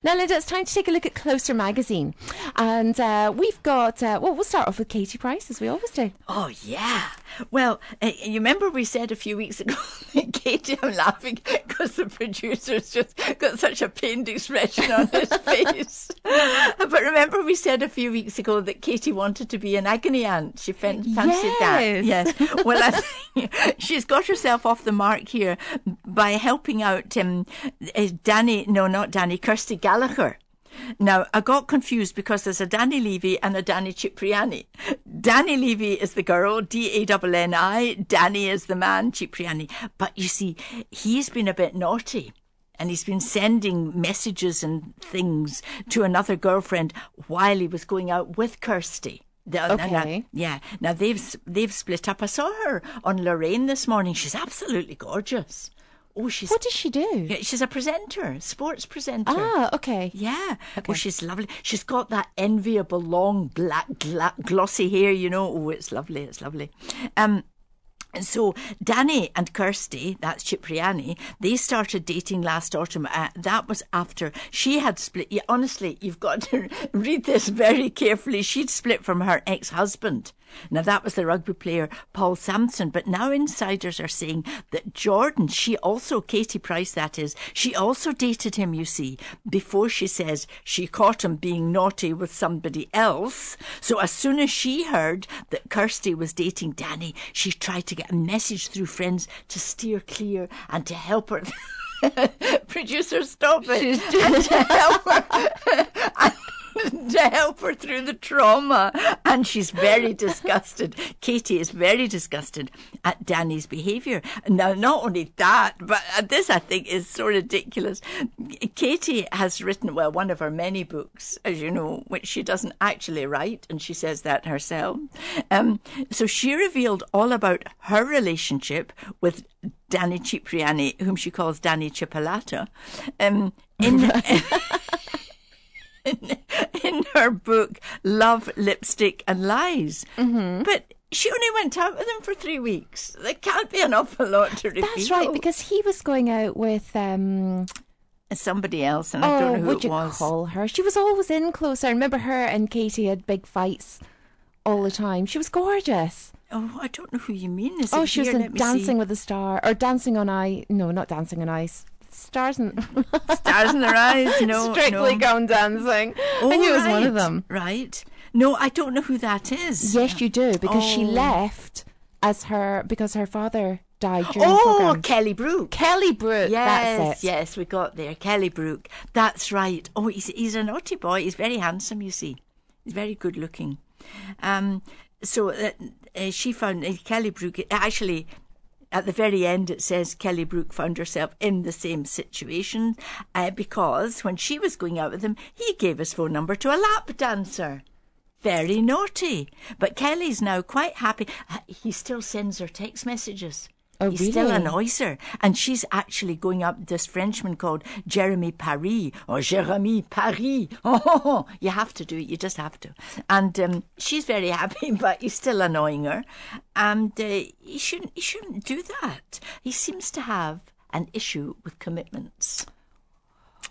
Now, Linda, it's time to take a look at Closer magazine. And uh, we've got, uh, well, we'll start off with Katie Price, as we always do. Oh, yeah. Well, uh, you remember we said a few weeks ago Katie, I'm laughing because the producer's just got such a pained expression on his face. but remember we said a few weeks ago that Katie wanted to be an agony aunt. She fan- fancied that. Yes. Yes. Well, I think she's got herself off the mark here by helping out um, uh, Danny, no, not Danny, Kirsty Gallagher. Now, I got confused because there's a Danny Levy and a Danny Cipriani. Danny Levy is the girl, D-A-N-N-I. Danny is the man, Cipriani. But you see, he's been a bit naughty. And he's been sending messages and things to another girlfriend while he was going out with Kirsty. The- Okay. now- yeah. Now they've they've split up. I saw her on Lorraine this morning. She's absolutely gorgeous. Oh, she's What does she do? yeah, she's a presenter, sports presenter. Ah, okay. Yeah. Okay. Well, she's lovely. She's got that enviable long black gla- glossy hair. You know. Oh, it's lovely. It's lovely. Um. and So Danny and Kirsty, that's Cipriani, they started dating last autumn. Uh, that was after she had split. Yeah, honestly, you've got to read this very carefully. She'd split from her ex-husband. Now that was the rugby player Paul Sampson, but now insiders are saying that Jordan, she also, Katie Price that is, she also dated him, you see, before she says she caught him being naughty with somebody else. So as soon as she heard that Kirsty was dating Danny, she tried to get a message through friends to steer clear and to help her. Producer, stop it. and to help her. to help her through the trauma. And she's very disgusted. Katie is very disgusted at Danny's behaviour. Now, not only that, but uh, this I think is so ridiculous. Katie has written, well, one of her many books, as you know, which she doesn't actually write, and she says that herself. Um, so she revealed all about her relationship with Danny Cipriani, whom she calls Danny Chipolata, um, in in her book Love, Lipstick and Lies. Mm-hmm. But she only went out with him for three weeks. There can't be an awful lot to reveal. That's right, because he was going out with, um, somebody else, and I oh, don't know who would it you was. call her? She was always in close. I remember her and Katie had big fights all the time. She was gorgeous. Oh, I don't know who you mean. Is Oh, she was in Dancing see. with the Star or Dancing on Ice. No, not Dancing on Ice. Stars and Stars in their eyes. No, Strictly no. Gone Dancing. Oh, I knew it was one of them. Right. No, I don't know who that is. Yes, you do because she Oh. left as her because her father died during Oh, program. Kelly Brook. Kelly Brook. Yes, that's it. yes, we got there. Kelly Brook. That's right. Oh, he's, he's a naughty boy. He's very handsome, you see. He's very good looking. Um, so uh, uh, she found uh, Kelly Brook, actually, at the very end, it says Kelly Brook found herself in the same situation uh, because when she was going out with him, he gave his phone number to a lap dancer. Very naughty. But Kelly's now quite happy. Uh, He still sends her text messages. Oh, he still really? annoys her. And she's actually going up this Frenchman called Jeremy Paris or Jeremy Parisi. Oh, you have to do it. You just have to. And um, she's very happy, but he's still annoying her. And uh, he shouldn't. He shouldn't do that. He seems to have an issue with commitments.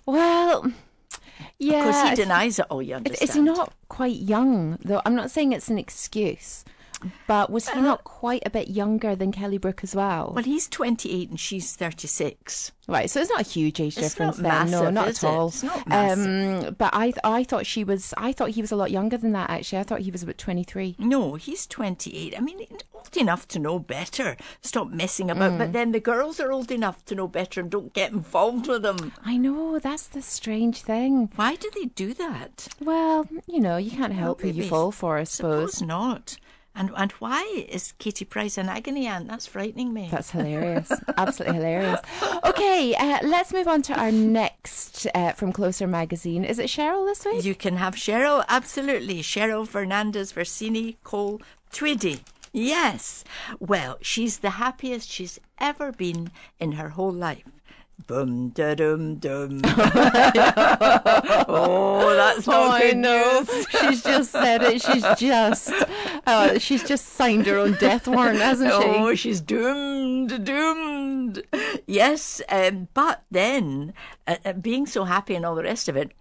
Well, yeah. Because he denies it. Oh, you understand? Is he not quite young though? I'm not saying it's an excuse, but was he not quite a bit younger than Kelly Brook as well? Well, he's 28 and she's 36. Right, so it's not a huge age It's difference then. no, not at all. It's not massive. Um, but I, I thought she was. I thought he was a lot younger than that. Actually, I thought he was about twenty three. No, he's 28. I mean, old enough to know better. Stop messing about. Mm. But then the girls are old enough to know better and don't get involved with them. I know that's the strange thing. Why do they do that? Well, you know, you can't help who you fall for, I Suppose suppose. not. And and why is Katie Price an agony aunt? That's frightening me. That's hilarious. Absolutely hilarious. Okay, uh, let's move on to our next uh, from Closer magazine. Is it Cheryl this week? You can have Cheryl, absolutely. Cheryl Fernandez Versini Cole Tweedy. Yes. Well, she's the happiest she's ever been in her whole life. Bum da dum dum. oh, that's not Oh, I good news. She's just said it. She's just Oh, she's just signed her own death warrant, hasn't she? Oh, she's doomed, doomed. Yes, um, but then, uh, uh, being so happy and all the rest of it,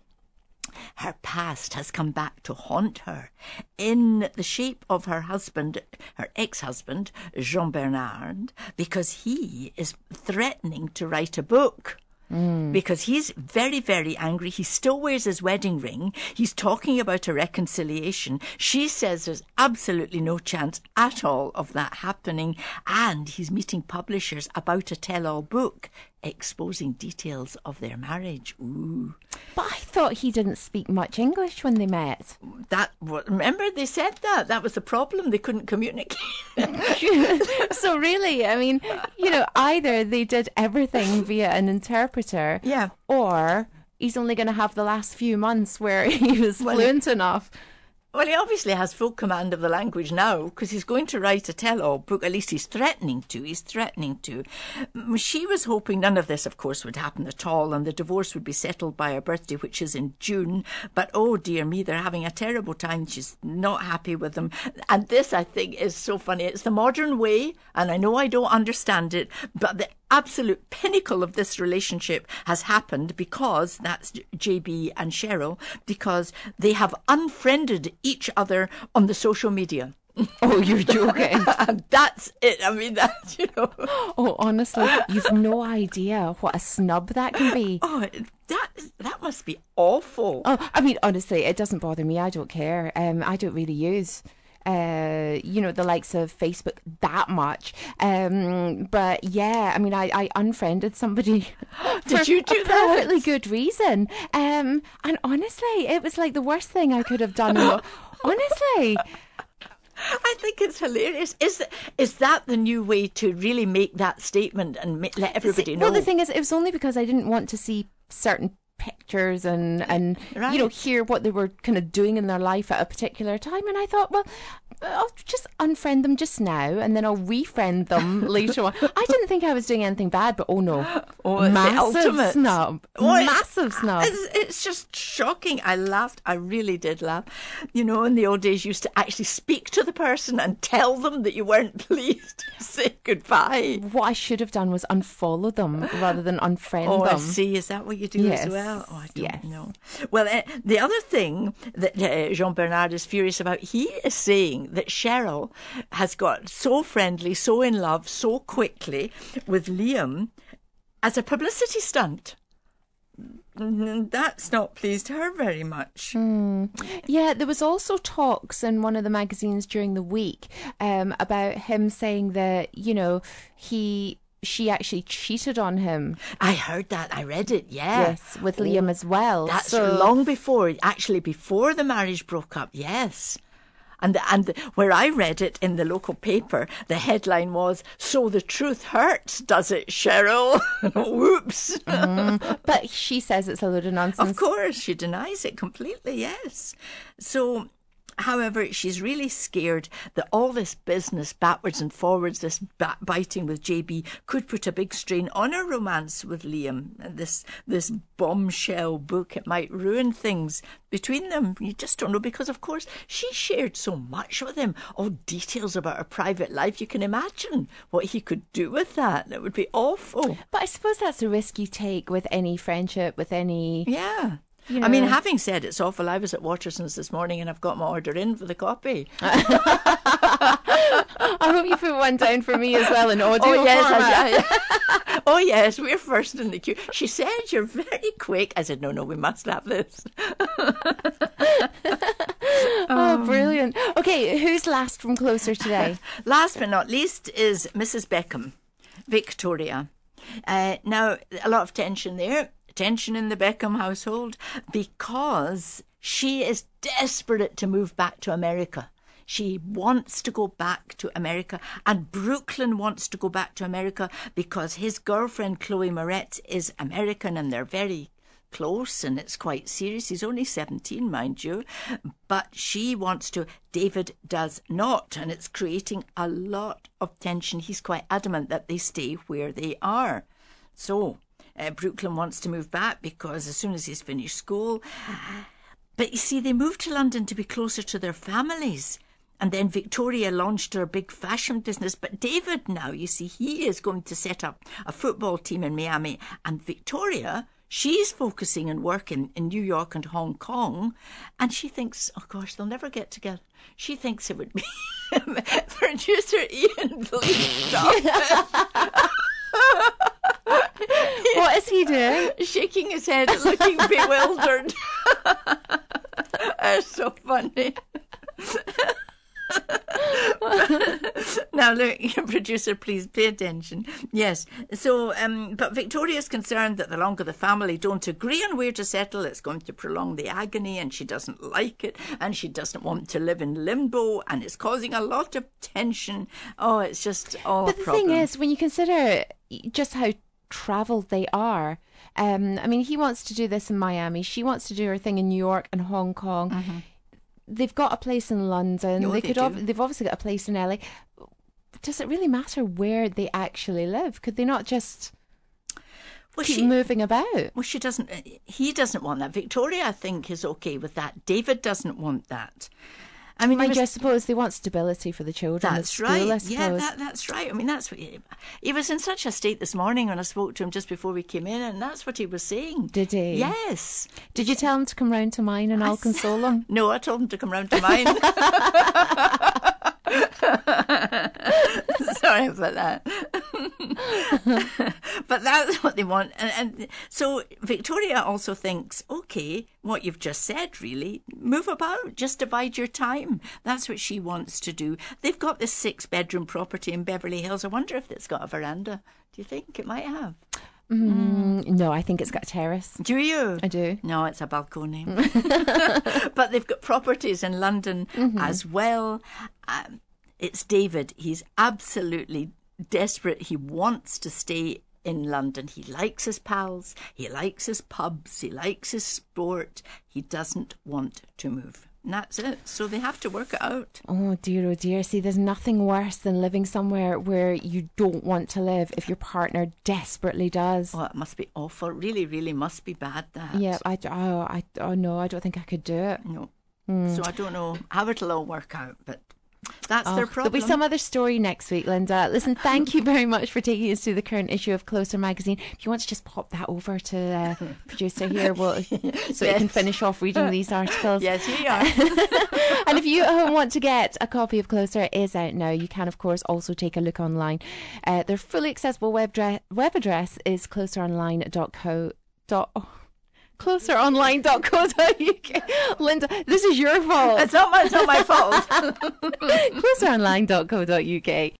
her past has come back to haunt her in the shape of her husband, her ex husband, Jean Bernard, because he is threatening to write a book. Mm. Because he's very, very angry. He still wears his wedding ring. He's talking about a reconciliation. She says there's absolutely no chance at all of that happening. And he's meeting publishers about a tell all book exposing details of their marriage. Ooh. But I thought he didn't speak much English when they met. That remember they said that that was the problem. They couldn't communicate. so really, I mean, you know, either they did everything via an interpreter, yeah, or he's only going to have the last few months where he was well, fluent enough well, he obviously has full command of the language now because he's going to write a tell all book. At least he's threatening to. He's threatening to. She was hoping none of this, of course, would happen at all and the divorce would be settled by her birthday, which is in June. But oh dear me, they're having a terrible time. She's not happy with them. And this, I think, is so funny. It's the modern way, and I know I don't understand it, but the absolute pinnacle of this relationship has happened because that's JB and Cheryl, because they have unfriended each other on the social media. Oh, you're joking. that's it. I mean, that's, you know. Oh, honestly, you've no idea what a snub that can be. Oh, that, that must be awful. Oh, I mean, honestly, it doesn't bother me. I don't care. Um, I don't really use uh, you know, the likes of Facebook that much. Um, but yeah, I mean, I, I unfriended somebody. Did you do a that? Perfectly good reason. Um, and honestly, it was like the worst thing I could have done. honestly. I think it's hilarious. Is is that the new way to really make that statement and make, let everybody know? Well, the thing is, it was only because I didn't want to see certain pictures and and right. you know hear what they were kind of doing in their life at a particular time and I thought well I'll just unfriend them just now and then I'll refriend them later on. I didn't think I was doing anything bad, but oh no. Oh, massive snub. Oh, massive snub. It's, it's, just shocking. I laughed. I really did laugh. You know, in the old days, you used to actually speak to the person and tell them that you weren't pleased to say goodbye. What I should have done was unfollow them rather than unfriend oh, them. I see. Is that what you do yes. as well? Oh, I don't yes. know. Well, uh, the other thing that uh, Jean Bernard is furious about, he is saying that Cheryl has got so friendly, so in love, so quickly with Liam as a publicity stunt. That's not pleased her very much. Mm. Yeah, there was also talks in one of the magazines during the week um, about him saying that, you know, he she actually cheated on him. I heard that. I read it. Yeah. Yes, with Liam oh, as well. That's so... long before, actually, before the marriage broke up. Yes. And, and where I read it in the local paper, the headline was, So the truth hurts, does it, Cheryl? Whoops. Mm, but she says it's a load of nonsense. Of course, she denies it completely, yes. So However, she's really scared that all this business backwards and forwards, this biting with JB, could put a big strain on her romance with Liam. This this bombshell book it might ruin things between them. You just don't know because, of course, she shared so much with him, all details about her private life. You can imagine what he could do with that. That would be awful. But I suppose that's a risk you take with any friendship, with any yeah you know. I mean, having said it's awful, I was at Waterstone's this morning and I've got my order in for the copy. I hope you put one down for me as well in audio oh, yes, I, oh yes, we're first in the queue. She said you're very quick. I said no, no, we must have this. oh, brilliant. Okay, who's last from Closer today? last but not least is Mrs. Beckham, Victoria. Uh, now, a lot of tension there tension in the Beckham household because she is desperate to move back to America. She wants to go back to America, and Brooklyn wants to go back to America because his girlfriend Chloe Moretz is American and they're very close and it's quite serious. He's only 17, mind you, but she wants to. David does not, and it's creating a lot of tension. He's quite adamant that they stay where they are. So, uh, Brooklyn wants to move back because as soon as he's finished school. But you see, they moved to London to be closer to their families. and then Victoria launched her big fashion business. But David now, you see, he is going to set up a football team in Miami. And Victoria, she's focusing and working in New York and Hong Kong. And she thinks, oh gosh, they'll never get together. She thinks it would be producer Ian Bleak. what is he doing? Shaking his head, looking bewildered. That's so funny. now, look, producer, please pay attention. Yes, so, um, but Victoria's concerned that the longer the family don't agree on where to settle, it's going to prolong the agony, and she doesn't like it, and she doesn't want to live in limbo, and it's causing a lot of tension. Oh, it's just all. But the problem. thing is, when you consider just how travelled they are. Um, I mean, he wants to do this in Miami. She wants to do her thing in New York and Hong Kong. Mm-hmm. They've got a place in London. No, they, they could. Ov- they've obviously got a place in LA. Does it really matter where they actually live? Could they not just well, keep she, moving about? Well, she doesn't. He doesn't want that. Victoria, I think, is okay with that. David doesn't want that. I mean, was, I suppose they want stability for the children. That's school, right. Yeah, that, that's right. I mean, that's what he, he, was in such a state this morning when I spoke to him just before we came in, and that's what he was saying. Did he? Yes. Did you tell him to come round to mine and I will console him? No, I told him to come round to mine. Sorry about that. but that's what they want. And, and, so Victoria also thinks, okay, what you've just said, really, move about, just divide your time. That's what she wants to do. They've got this six bedroom property in Beverly Hills. I wonder if it's got a veranda. Do you think it might have? Mm, no, I think it's got a terrace. Do you? I do. No, it's a balcony. but they've got properties in London mm-hmm. as well. Um, it's David. He's absolutely desperate. He wants to stay in London. He likes his pals, he likes his pubs, he likes his sport. He doesn't want to move. And that's it. So they have to work it out. Oh dear, oh dear. See, there's nothing worse than living somewhere where you don't want to live if your partner desperately does. Oh, it must be awful. Really, really must be bad, that. Yeah, I, oh, I, oh no, I don't think I could do it. No. Mm. So I don't know how it'll all work out, but that's oh, their problem. There'll be some other story next week, Linda. Listen, thank you very much for taking us through the current issue of Closer magazine. If you want to just pop that over to uh, producer here, well, so yes. you can finish off reading these articles. Yes, here you are. and if you uh, want to get a copy of Closer, it is out now. You can, of course, also take a look online. Uh, their fully accessible web, dre- web address is closeronline.co. Dot, oh closeronline.co.uk. Linda, this is your fault. It's not my, it's not my fault. closeronline.co.uk.